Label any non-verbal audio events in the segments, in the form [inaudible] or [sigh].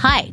Hi,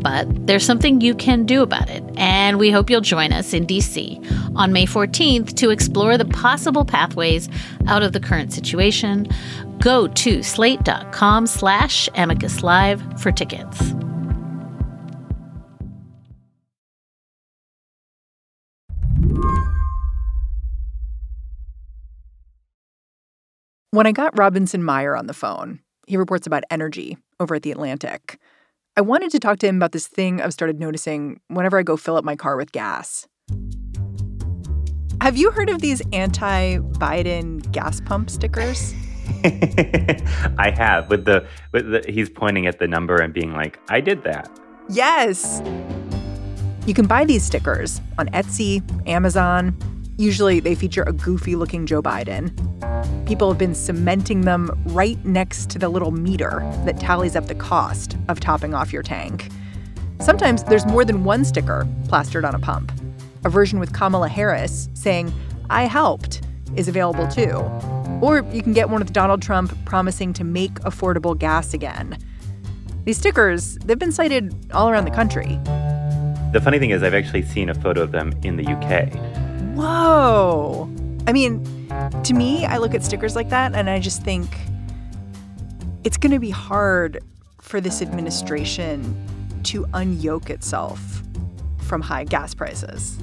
But there's something you can do about it, and we hope you'll join us in DC on May 14th to explore the possible pathways out of the current situation. Go to slate.com slash amicus live for tickets. When I got Robinson Meyer on the phone, he reports about energy over at the Atlantic. I wanted to talk to him about this thing I've started noticing whenever I go fill up my car with gas. Have you heard of these anti Biden gas pump stickers? [laughs] I have. With the, with the, he's pointing at the number and being like, I did that. Yes. You can buy these stickers on Etsy, Amazon. Usually they feature a goofy looking Joe Biden. People have been cementing them right next to the little meter that tallies up the cost of topping off your tank. Sometimes there's more than one sticker plastered on a pump. A version with Kamala Harris saying, I helped, is available too. Or you can get one with Donald Trump promising to make affordable gas again. These stickers, they've been cited all around the country. The funny thing is, I've actually seen a photo of them in the UK. Whoa. I mean, to me, I look at stickers like that and I just think it's going to be hard for this administration to unyoke itself from high gas prices.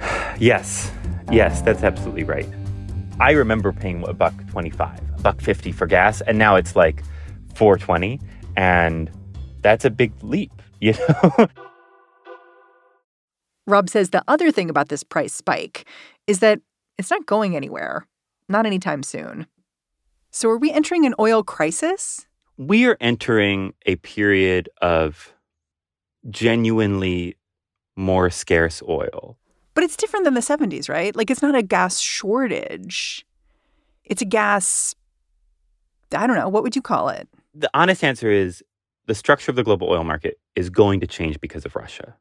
[sighs] Yes. Yes, that's absolutely right. I remember paying a buck 25, a buck 50 for gas and now it's like 420 and that's a big leap, [laughs] you know? Rob says the other thing about this price spike is that it's not going anywhere, not anytime soon. So, are we entering an oil crisis? We are entering a period of genuinely more scarce oil. But it's different than the 70s, right? Like, it's not a gas shortage. It's a gas, I don't know, what would you call it? The honest answer is the structure of the global oil market is going to change because of Russia.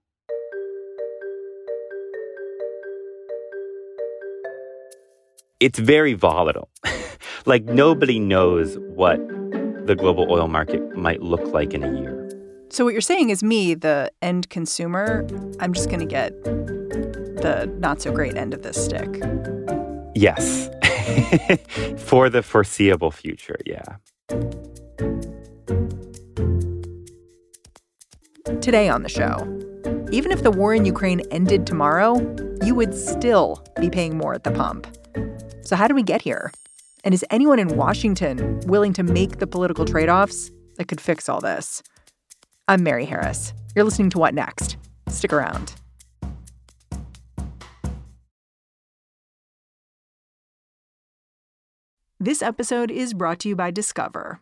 It's very volatile. [laughs] like nobody knows what the global oil market might look like in a year. So what you're saying is me, the end consumer, I'm just going to get the not so great end of this stick. Yes. [laughs] For the foreseeable future, yeah. Today on the show, even if the war in Ukraine ended tomorrow, you would still be paying more at the pump. So, how did we get here? And is anyone in Washington willing to make the political trade offs that could fix all this? I'm Mary Harris. You're listening to What Next? Stick around. This episode is brought to you by Discover.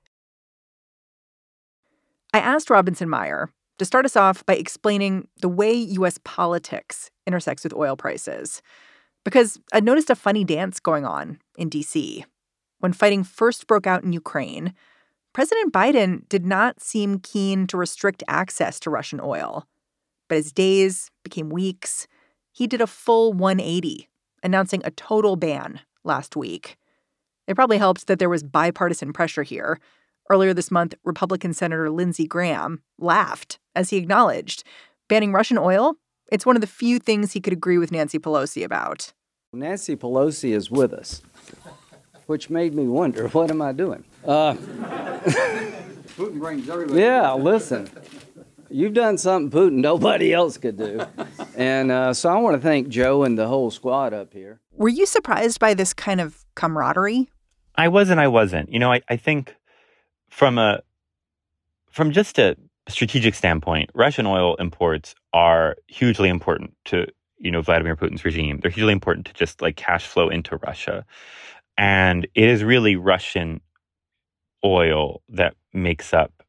I asked Robinson Meyer to start us off by explaining the way U.S. politics intersects with oil prices. Because I noticed a funny dance going on in D.C. When fighting first broke out in Ukraine, President Biden did not seem keen to restrict access to Russian oil. But as days became weeks he did a full 180, announcing a total ban last week. It probably helped that there was bipartisan pressure here. Earlier this month, Republican Senator Lindsey Graham laughed as he acknowledged banning Russian oil. It's one of the few things he could agree with Nancy Pelosi about. Nancy Pelosi is with us, which made me wonder what am I doing? Uh, [laughs] Putin brings everybody. yeah, listen, you've done something Putin nobody else could do. And uh, so I want to thank Joe and the whole squad up here. Were you surprised by this kind of camaraderie? I wasn't. I wasn't. You know, I, I think from a from just a strategic standpoint, Russian oil imports are hugely important to you know Vladimir Putin's regime. They're hugely important to just like cash flow into Russia, and it is really Russian oil that makes up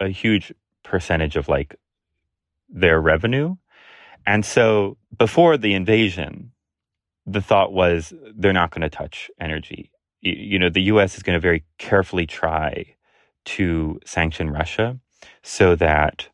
a huge percentage of like their revenue. And so before the invasion, the thought was they're not going to touch energy. You, you know, the US is going to very carefully try to sanction Russia so that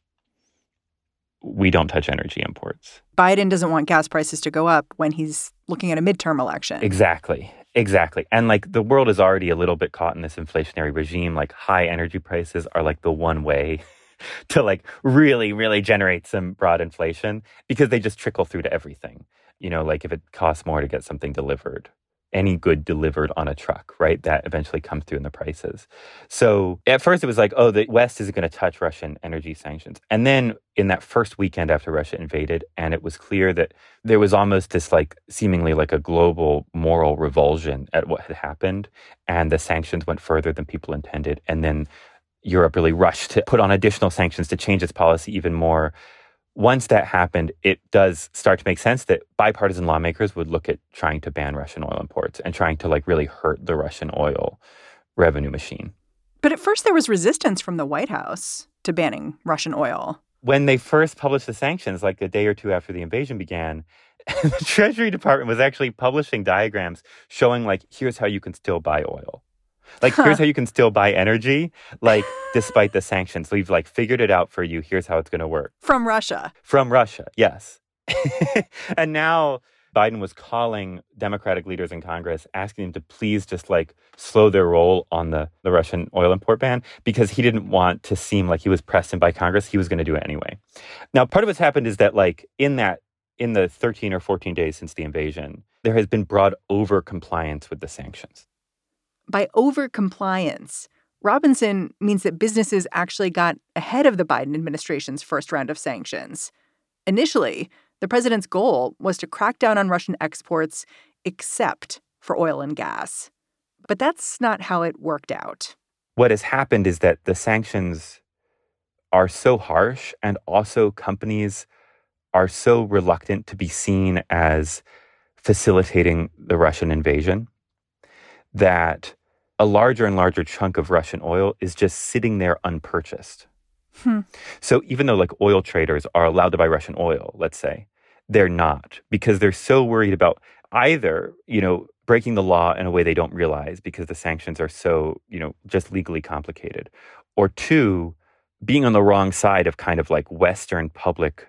we don't touch energy imports. Biden doesn't want gas prices to go up when he's looking at a midterm election. Exactly. Exactly. And like the world is already a little bit caught in this inflationary regime. Like high energy prices are like the one way [laughs] to like really, really generate some broad inflation because they just trickle through to everything. You know, like if it costs more to get something delivered, any good delivered on a truck, right? That eventually comes through in the prices. So at first it was like, oh, the West isn't going to touch Russian energy sanctions. And then in that first weekend after Russia invaded, and it was clear that there was almost this like seemingly like a global moral revulsion at what had happened. And the sanctions went further than people intended. And then Europe really rushed to put on additional sanctions to change its policy even more once that happened, it does start to make sense that bipartisan lawmakers would look at trying to ban Russian oil imports and trying to like really hurt the Russian oil revenue machine. But at first, there was resistance from the White House to banning Russian oil. When they first published the sanctions, like a day or two after the invasion began, [laughs] the Treasury Department was actually publishing diagrams showing, like, here's how you can still buy oil. Like, Huh. here's how you can still buy energy, like, [laughs] despite the sanctions. We've like figured it out for you. Here's how it's going to work. From Russia. From Russia, yes. [laughs] and now Biden was calling Democratic leaders in Congress, asking them to please just like slow their roll on the, the Russian oil import ban because he didn't want to seem like he was pressed in by Congress. He was going to do it anyway. Now, part of what's happened is that like in that in the 13 or 14 days since the invasion, there has been broad over compliance with the sanctions. By over compliance, Robinson means that businesses actually got ahead of the Biden administration's first round of sanctions. Initially, the president's goal was to crack down on Russian exports except for oil and gas. But that's not how it worked out. what has happened is that the sanctions are so harsh and also companies are so reluctant to be seen as facilitating the Russian invasion that a larger and larger chunk of Russian oil is just sitting there unpurchased. Hmm. So even though like oil traders are allowed to buy Russian oil, let's say, they're not because they're so worried about either, you know, breaking the law in a way they don't realize because the sanctions are so, you know, just legally complicated. Or two, being on the wrong side of kind of like Western public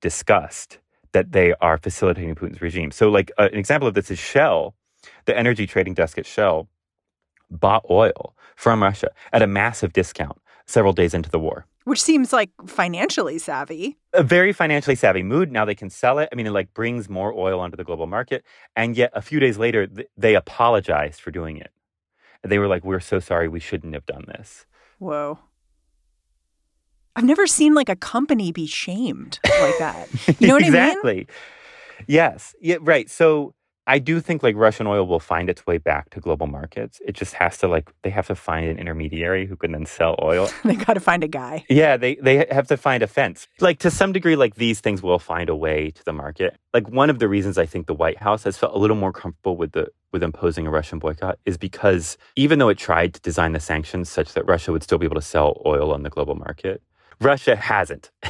disgust that they are facilitating Putin's regime. So, like, uh, an example of this is Shell, the energy trading desk at Shell, bought oil from Russia at a massive discount several days into the war. Which seems like financially savvy. A very financially savvy mood. Now they can sell it. I mean, it like brings more oil onto the global market. And yet, a few days later, th- they apologized for doing it. They were like, "We're so sorry. We shouldn't have done this." Whoa. I've never seen like a company be shamed like that. You know what I mean? [laughs] exactly. Yes. Yeah. Right. So I do think like Russian oil will find its way back to global markets. It just has to like they have to find an intermediary who can then sell oil. [laughs] they got to find a guy. yeah, they they have to find a fence. Like to some degree, like these things will find a way to the market. Like one of the reasons I think the White House has felt a little more comfortable with the with imposing a Russian boycott is because even though it tried to design the sanctions such that Russia would still be able to sell oil on the global market, Russia hasn't. [laughs]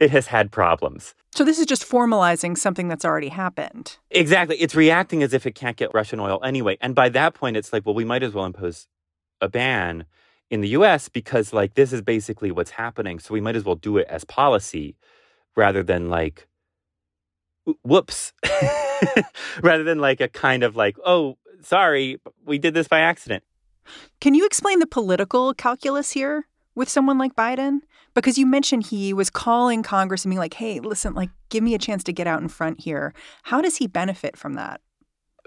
it has had problems. So this is just formalizing something that's already happened. Exactly. It's reacting as if it can't get Russian oil anyway. And by that point, it's like, well, we might as well impose a ban in the US because, like, this is basically what's happening. So we might as well do it as policy rather than, like, whoops, [laughs] rather than like a kind of like, oh, sorry, we did this by accident. Can you explain the political calculus here with someone like Biden? Because you mentioned he was calling Congress and being like, hey, listen, like, give me a chance to get out in front here. How does he benefit from that?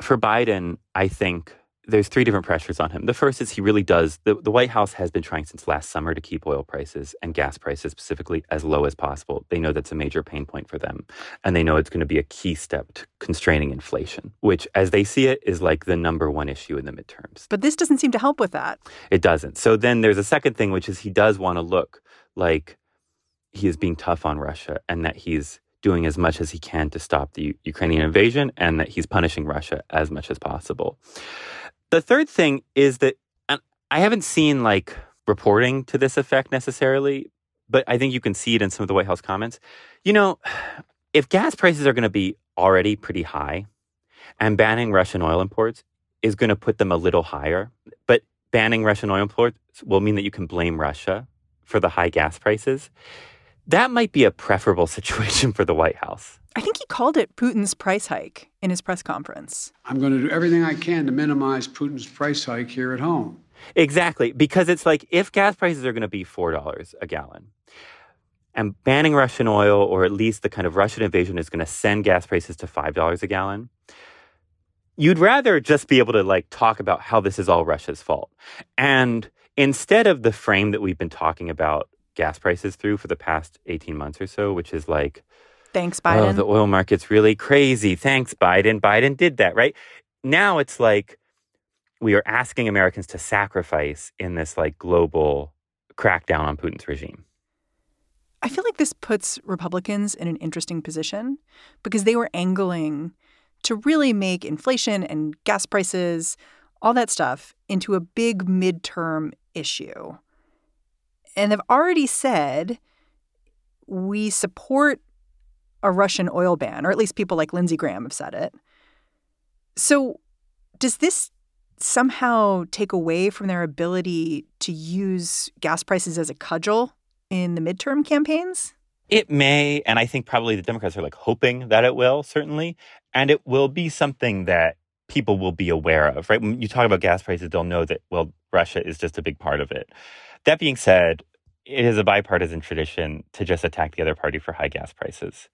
For Biden, I think there's three different pressures on him. The first is he really does, the, the White House has been trying since last summer to keep oil prices and gas prices specifically as low as possible. They know that's a major pain point for them. And they know it's going to be a key step to constraining inflation, which, as they see it, is like the number one issue in the midterms. But this doesn't seem to help with that. It doesn't. So then there's a second thing, which is he does want to look like he is being tough on Russia and that he's doing as much as he can to stop the Ukrainian invasion and that he's punishing Russia as much as possible. The third thing is that uh, I haven't seen like reporting to this effect necessarily, but I think you can see it in some of the White House comments. You know, [sighs] if gas prices are going to be already pretty high and banning Russian oil imports is going to put them a little higher, but banning Russian oil imports will mean that you can blame Russia for the high gas prices. That might be a preferable [laughs] situation for the White House. I think he called it Putin's price hike in his press conference. I'm going to do everything I can to minimize Putin's price hike here at home. Exactly. Because it's like if gas prices are going to be $4 a gallon and banning Russian oil, or at least the kind of Russian invasion, is going to send gas prices to $5 a gallon. You'd rather just be able to like talk about how this is all Russia's fault. And instead of the frame that we've been talking about gas prices through for the past 18 months or so, which is like, Thanks, oh, Biden. Oh, the oil market's really crazy. Thanks, Biden. Biden did that, right? Now it's like we are asking Americans to sacrifice in this like global crackdown on Putin's regime. I feel like this puts Republicans in an interesting position because they were angling to really make inflation and gas prices, all that stuff, into a big midterm issue. And they've already said we support a Russian oil ban, or at least people like Lindsey Graham have said it. So, does this somehow take away from their ability to use gas prices as a cudgel in the midterm campaigns? It may, and I think probably the Democrats are like hoping that it will, certainly. And it will be something that people will be aware of, right? When you talk about gas prices, they'll know that, well, Russia is just a big part of it. That being said, it is a bipartisan tradition to just attack the other party for high gas prices.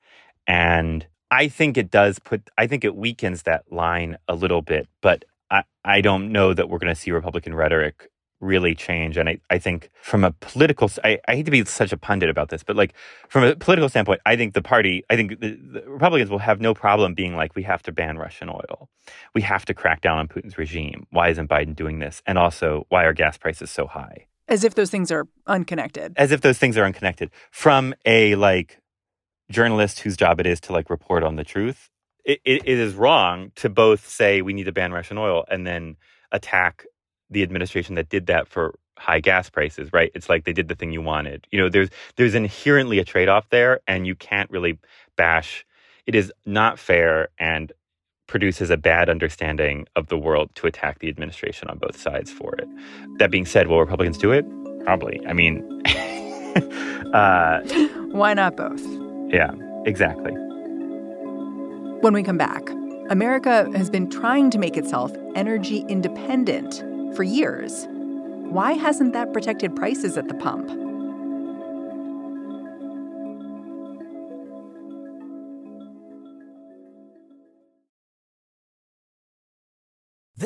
And I think it does put, I think it weakens that line a little bit, but I, I don't know that we're going to see Republican rhetoric really change. And I, I think from a political, I, I hate to be such a pundit about this, but like from a political standpoint, I think the party, I think the, the Republicans will have no problem being like, we have to ban Russian oil. We have to crack down on Putin's regime. Why isn't Biden doing this? And also, why are gas prices so high? As if those things are unconnected. As if those things are unconnected. From a like journalist whose job it is to like report on the truth, it, it, it is wrong to both say we need to ban Russian oil and then attack the administration that did that for high gas prices, right? It's like they did the thing you wanted. You know, there's there's inherently a trade-off there and you can't really bash it is not fair and produces a bad understanding of the world to attack the administration on both sides for it. That being said, will Republicans do it? Probably. I mean, [laughs] uh, [laughs] why not both? Yeah, exactly. When we come back, America has been trying to make itself energy independent for years. Why hasn't that protected prices at the pump?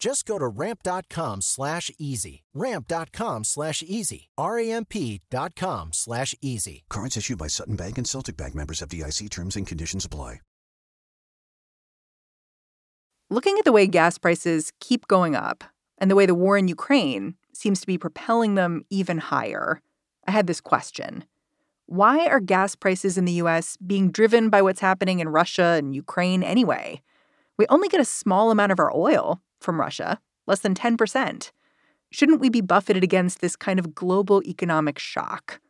Just go to ramp.com slash easy. Ramp.com slash easy. R-A-M-P.com slash easy. Cards issued by Sutton Bank and Celtic Bank members FDIC terms and conditions apply. Looking at the way gas prices keep going up and the way the war in Ukraine seems to be propelling them even higher, I had this question. Why are gas prices in the US being driven by what's happening in Russia and Ukraine anyway? We only get a small amount of our oil from Russia, less than 10%. Shouldn't we be buffeted against this kind of global economic shock?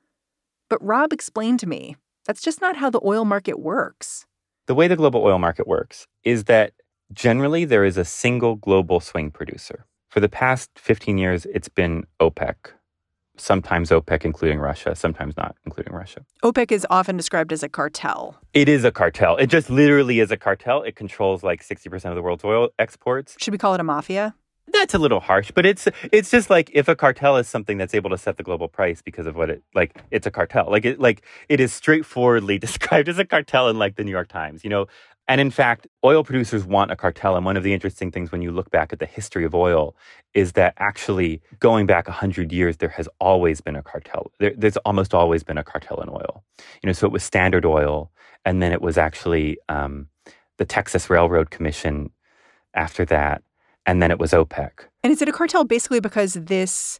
But Rob explained to me that's just not how the oil market works. The way the global oil market works is that generally there is a single global swing producer. For the past 15 years, it's been OPEC. Sometimes OPEC, including Russia, sometimes not, including Russia. OPEC is often described as a cartel. It is a cartel. It just literally is a cartel. It controls like 60% of the world's oil exports. Should we call it a mafia? That's a little harsh, but it's it's just like if a cartel is something that's able to set the global price because of what it like it's a cartel. Like it like it is straightforwardly [laughs] described as a cartel in like the New York Times. You know, and in fact, oil producers want a cartel. And one of the interesting things when you look back at the history of oil is that actually going back 100 years, there has always been a cartel. There, there's almost always been a cartel in oil. You know, so it was Standard Oil, and then it was actually um, the Texas Railroad Commission after that, and then it was OPEC. And is it a cartel basically because this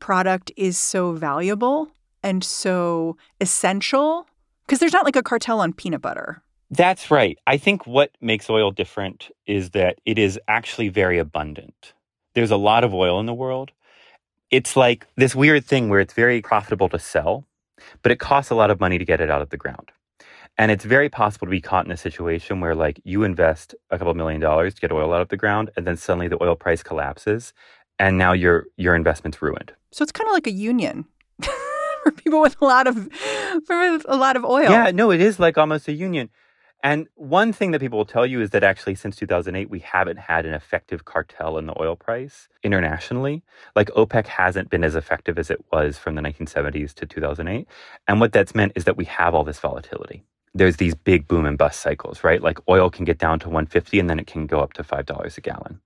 product is so valuable and so essential? Because there's not like a cartel on peanut butter. That's right. I think what makes oil different is that it is actually very abundant. There's a lot of oil in the world. It's like this weird thing where it's very profitable to sell, but it costs a lot of money to get it out of the ground. And it's very possible to be caught in a situation where, like, you invest a couple million dollars to get oil out of the ground, and then suddenly the oil price collapses, and now your your investment's ruined. So it's kind of like a union [laughs] for people with a lot of for a lot of oil. Yeah, no, it is like almost a union. And one thing that people will tell you is that actually since 2008, we haven't had an effective cartel in the oil price internationally. Like OPEC hasn't been as effective as it was from the 1970s to 2008. And what that's meant is that we have all this volatility. There's these big boom and bust cycles, right? Like oil can get down to 150 and then it can go up to $5 a gallon.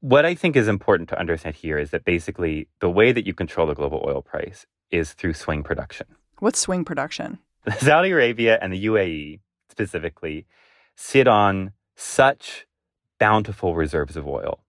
What I think is important to understand here is that basically the way that you control the global oil price is through swing production. What's swing production? [laughs] Saudi Arabia and the UAE specifically sit on such bountiful reserves of oil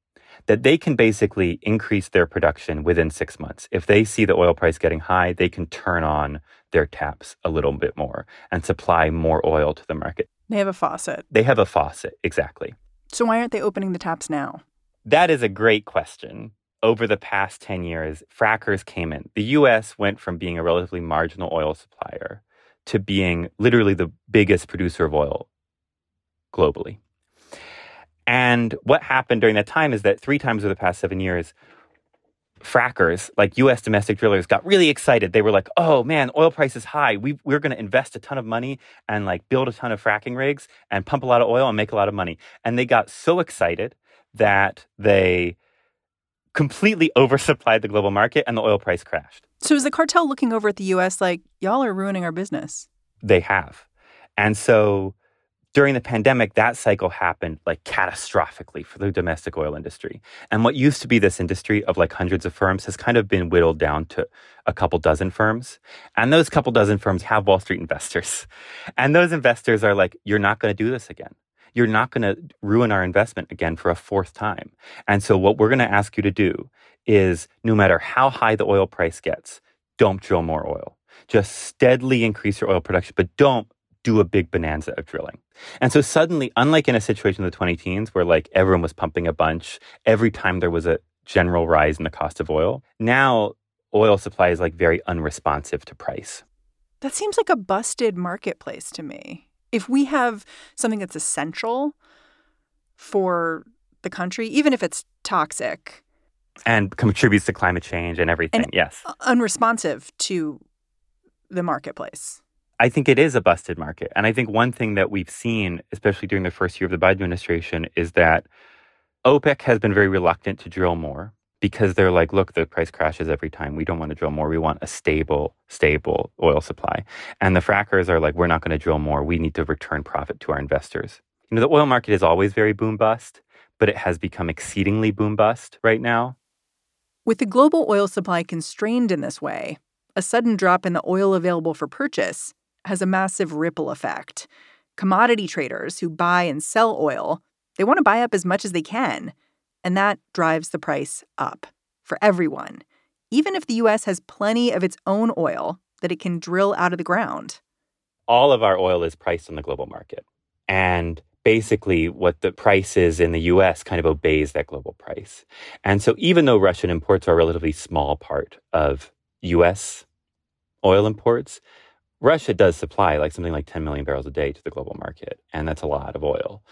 that they can basically increase their production within six months. If they see the oil price getting high, they can turn on their taps a little bit more and supply more oil to the market. They have a faucet. They have a faucet, exactly. So why aren't they opening the taps now? That is a great question. Over the past 10 years, frackers came in. The US went from being a relatively marginal oil supplier to being literally the biggest producer of oil globally. And what happened during that time is that three times over the past seven years, frackers, like US domestic drillers, got really excited. They were like, oh man, oil price is high. We, we're going to invest a ton of money and like build a ton of fracking rigs and pump a lot of oil and make a lot of money. And they got so excited that they completely oversupplied the global market and the oil price crashed. So is the cartel looking over at the US like, y'all are ruining our business? They have. And so during the pandemic, that cycle happened like catastrophically for the domestic oil industry. And what used to be this industry of like hundreds of firms has kind of been whittled down to a couple dozen firms. And those couple dozen firms have Wall Street investors. [laughs] And those investors are like, you're not going to do this again. You're not going to ruin our investment again for a fourth time. And so what we're going to ask you to do is no matter how high the oil price gets, don't drill more oil. Just steadily increase your oil production, but don't do a big bonanza of drilling. And so suddenly, unlike in a situation in the 20 teens where like everyone was pumping a bunch every time there was a general rise in the cost of oil, now oil supply is like very unresponsive to price. That seems like a busted marketplace to me. If we have something that's essential for the country, even if it's toxic and contributes to climate change and everything, and yes, unresponsive to the marketplace. I think it is a busted market. And I think one thing that we've seen, especially during the first year of the Biden administration, is that OPEC has been very reluctant to drill more because they're like, look, the price crashes every time. We don't want to drill more. We want a stable, stable oil supply. And the frackers are like, we're not going to drill more. We need to return profit to our investors. You know, the oil market is always very boom bust, but it has become exceedingly boom bust right now. With the global oil supply constrained in this way, a sudden drop in the oil available for purchase has a massive ripple effect. Commodity traders who buy and sell oil, they want to buy up as much as they can, and that drives the price up for everyone, even if the US has plenty of its own oil that it can drill out of the ground. All of our oil is priced on the global market. And basically what the price is in the US kind of obeys that global price. And so even though Russian imports are a relatively small part of US oil imports, Russia does supply like something like 10 million barrels a day to the global market, and that's a lot of oil.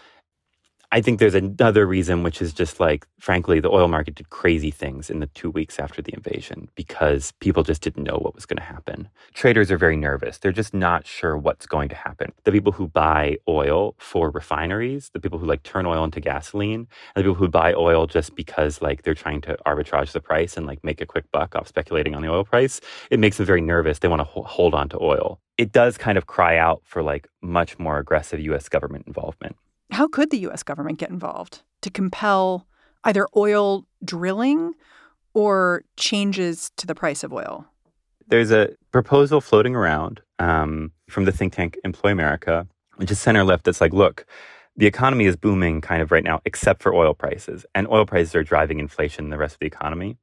I think there's another reason, which is just like, frankly, the oil market did crazy things in the two weeks after the invasion because people just didn't know what was going to happen. Traders are very nervous. They're just not sure what's going to happen. The people who buy oil for refineries, the people who like turn oil into gasoline, and the people who buy oil just because like they're trying to arbitrage the price and like make a quick buck off speculating on the oil price, it makes them very nervous. They want to hold on to oil. It does kind of cry out for like much more aggressive US government involvement. How could the US government get involved to compel either oil drilling or changes to the price of oil? There's a proposal floating around um, from the think tank Employ America, which is center left, that's like, look, the economy is booming kind of right now, except for oil prices. And oil prices are driving inflation in the rest of the economy.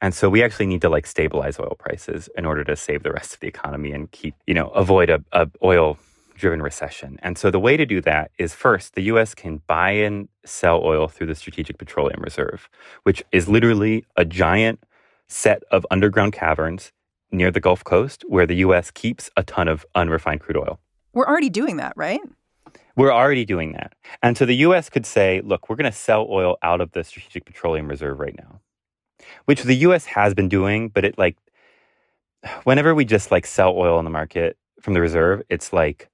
And so we actually need to like stabilize oil prices in order to save the rest of the economy and keep, you know, avoid a, a oil driven recession. And so the way to do that is first, the US can buy and sell oil through the Strategic Petroleum Reserve, which is literally a giant set of underground caverns near the Gulf Coast where the US keeps a ton of unrefined crude oil. We're already doing that, right? We're already doing that. And so the US could say, look, we're going to sell oil out of the Strategic Petroleum Reserve right now, which the US has been doing, but it like, whenever we just like sell oil in the market from the reserve, it's like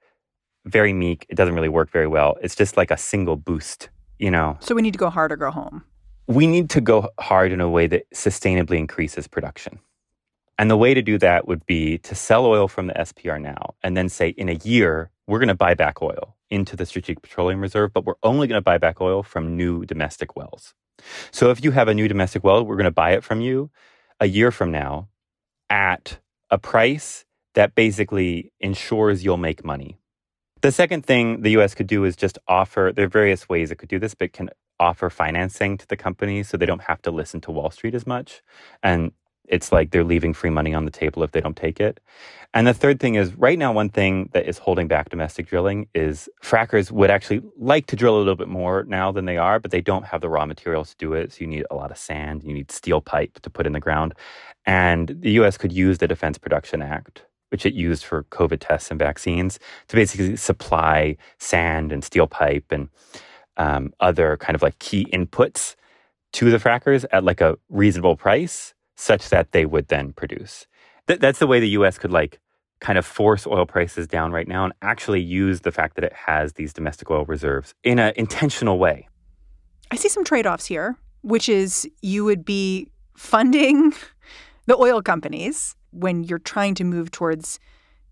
very meek. It doesn't really work very well. It's just like a single boost, you know. So we need to go hard or go home. We need to go hard in a way that sustainably increases production. And the way to do that would be to sell oil from the SPR now and then say in a year, we're going to buy back oil into the Strategic Petroleum Reserve, but we're only going to buy back oil from new domestic wells. So if you have a new domestic well, we're going to buy it from you a year from now at a price that basically ensures you'll make money the second thing the US could do is just offer, there are various ways it could do this, but can offer financing to the companies so they don't have to listen to Wall Street as much. And it's like they're leaving free money on the table if they don't take it. And the third thing is right now, one thing that is holding back domestic drilling is frackers would actually like to drill a little bit more now than they are, but they don't have the raw materials to do it. So you need a lot of sand, you need steel pipe to put in the ground. And the US could use the Defense Production Act which it used for COVID tests and vaccines, to basically supply sand and steel pipe and um, other kind of like key inputs to the frackers at like a reasonable price, such that they would then produce. Th- that's the way the U.S. could like kind of force oil prices down right now and actually use the fact that it has these domestic oil reserves in an intentional way. I see some trade offs here, which is you would be funding [laughs] the oil companies when you're trying to move towards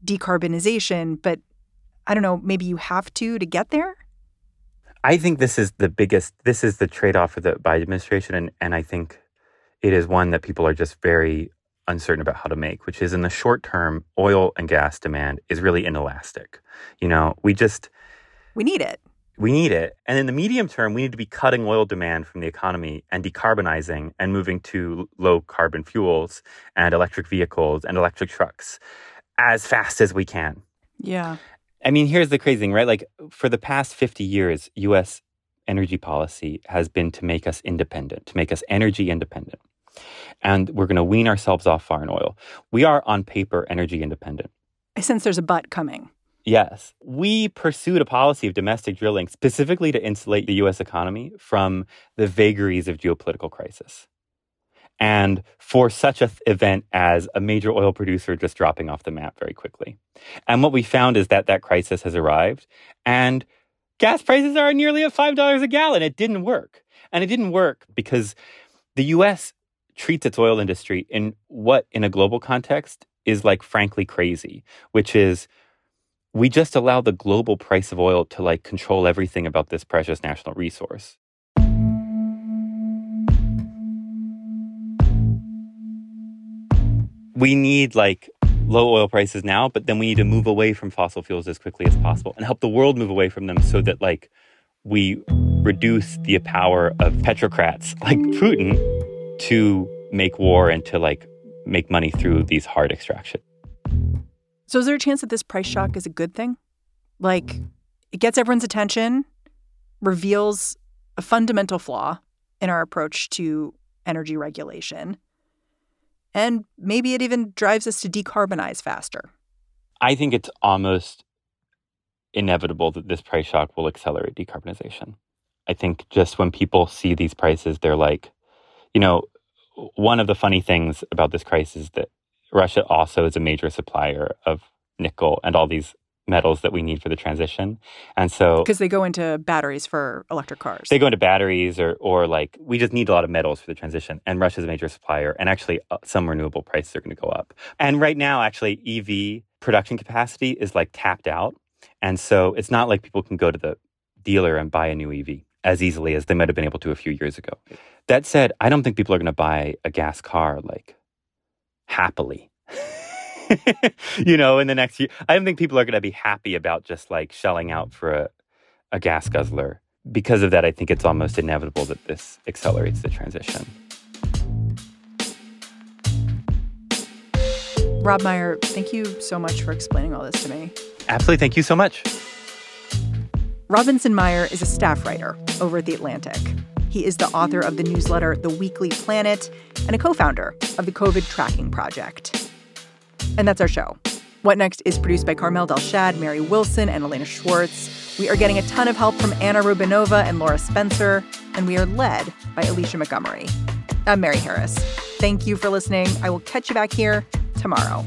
decarbonization, but I don't know, maybe you have to to get there? I think this is the biggest, this is the trade off for the Biden administration. And, and I think it is one that people are just very uncertain about how to make, which is in the short term, oil and gas demand is really inelastic. You know, we just, we need it. We need it. And in the medium term, we need to be cutting oil demand from the economy and decarbonizing and moving to low carbon fuels and electric vehicles and electric trucks as fast as we can. Yeah. I mean, here's the crazy thing, right? Like for the past 50 years, US energy policy has been to make us independent, to make us energy independent. And we're going to wean ourselves off foreign oil. We are on paper energy independent. I sense there's a but coming. Yes. We pursued a policy of domestic drilling specifically to insulate the US economy from the vagaries of geopolitical crisis. And for such an event as a major oil producer just dropping off the map very quickly. And what we found is that that crisis has arrived and gas prices are nearly at $5 a gallon. It didn't work. And it didn't work because the US treats its oil industry in what, in a global context, is like frankly crazy, which is we just allow the global price of oil to like control everything about this precious national resource. We need like low oil prices now, but then we need to move away from fossil fuels as quickly as possible and help the world move away from them so that like we reduce the power of petrocrats [laughs] like Putin to make war and to like make money through these hard extraction. So, is there a chance that this price shock is a good thing? Like, it gets everyone's attention, reveals a fundamental flaw in our approach to energy regulation, and maybe it even drives us to decarbonize faster. I think it's almost inevitable that this price shock will accelerate decarbonization. I think just when people see these prices, they're like, you know, one of the funny things about this crisis is that Russia also is a major supplier of nickel and all these metals that we need for the transition. And so because they go into batteries for electric cars. They go into batteries or or like we just need a lot of metals for the transition and Russia's a major supplier and actually uh, some renewable prices are going to go up. And right now actually EV production capacity is like tapped out. And so it's not like people can go to the dealer and buy a new EV as easily as they might have been able to a few years ago. That said, I don't think people are going to buy a gas car like happily. [laughs] you know, in the next year, I don't think people are going to be happy about just like shelling out for a, a gas guzzler. Because of that, I think it's almost inevitable that this accelerates the transition. Rob Meyer, thank you so much for explaining all this to me. Absolutely. Thank you so much. Robinson Meyer is a staff writer over at The Atlantic. He is the author of the newsletter The Weekly Planet and a co founder of the COVID Tracking Project. And that's our show. What Next is produced by Carmel Delshad, Mary Wilson, and Elena Schwartz. We are getting a ton of help from Anna Rubinova and Laura Spencer, and we are led by Alicia Montgomery. I'm Mary Harris. Thank you for listening. I will catch you back here tomorrow.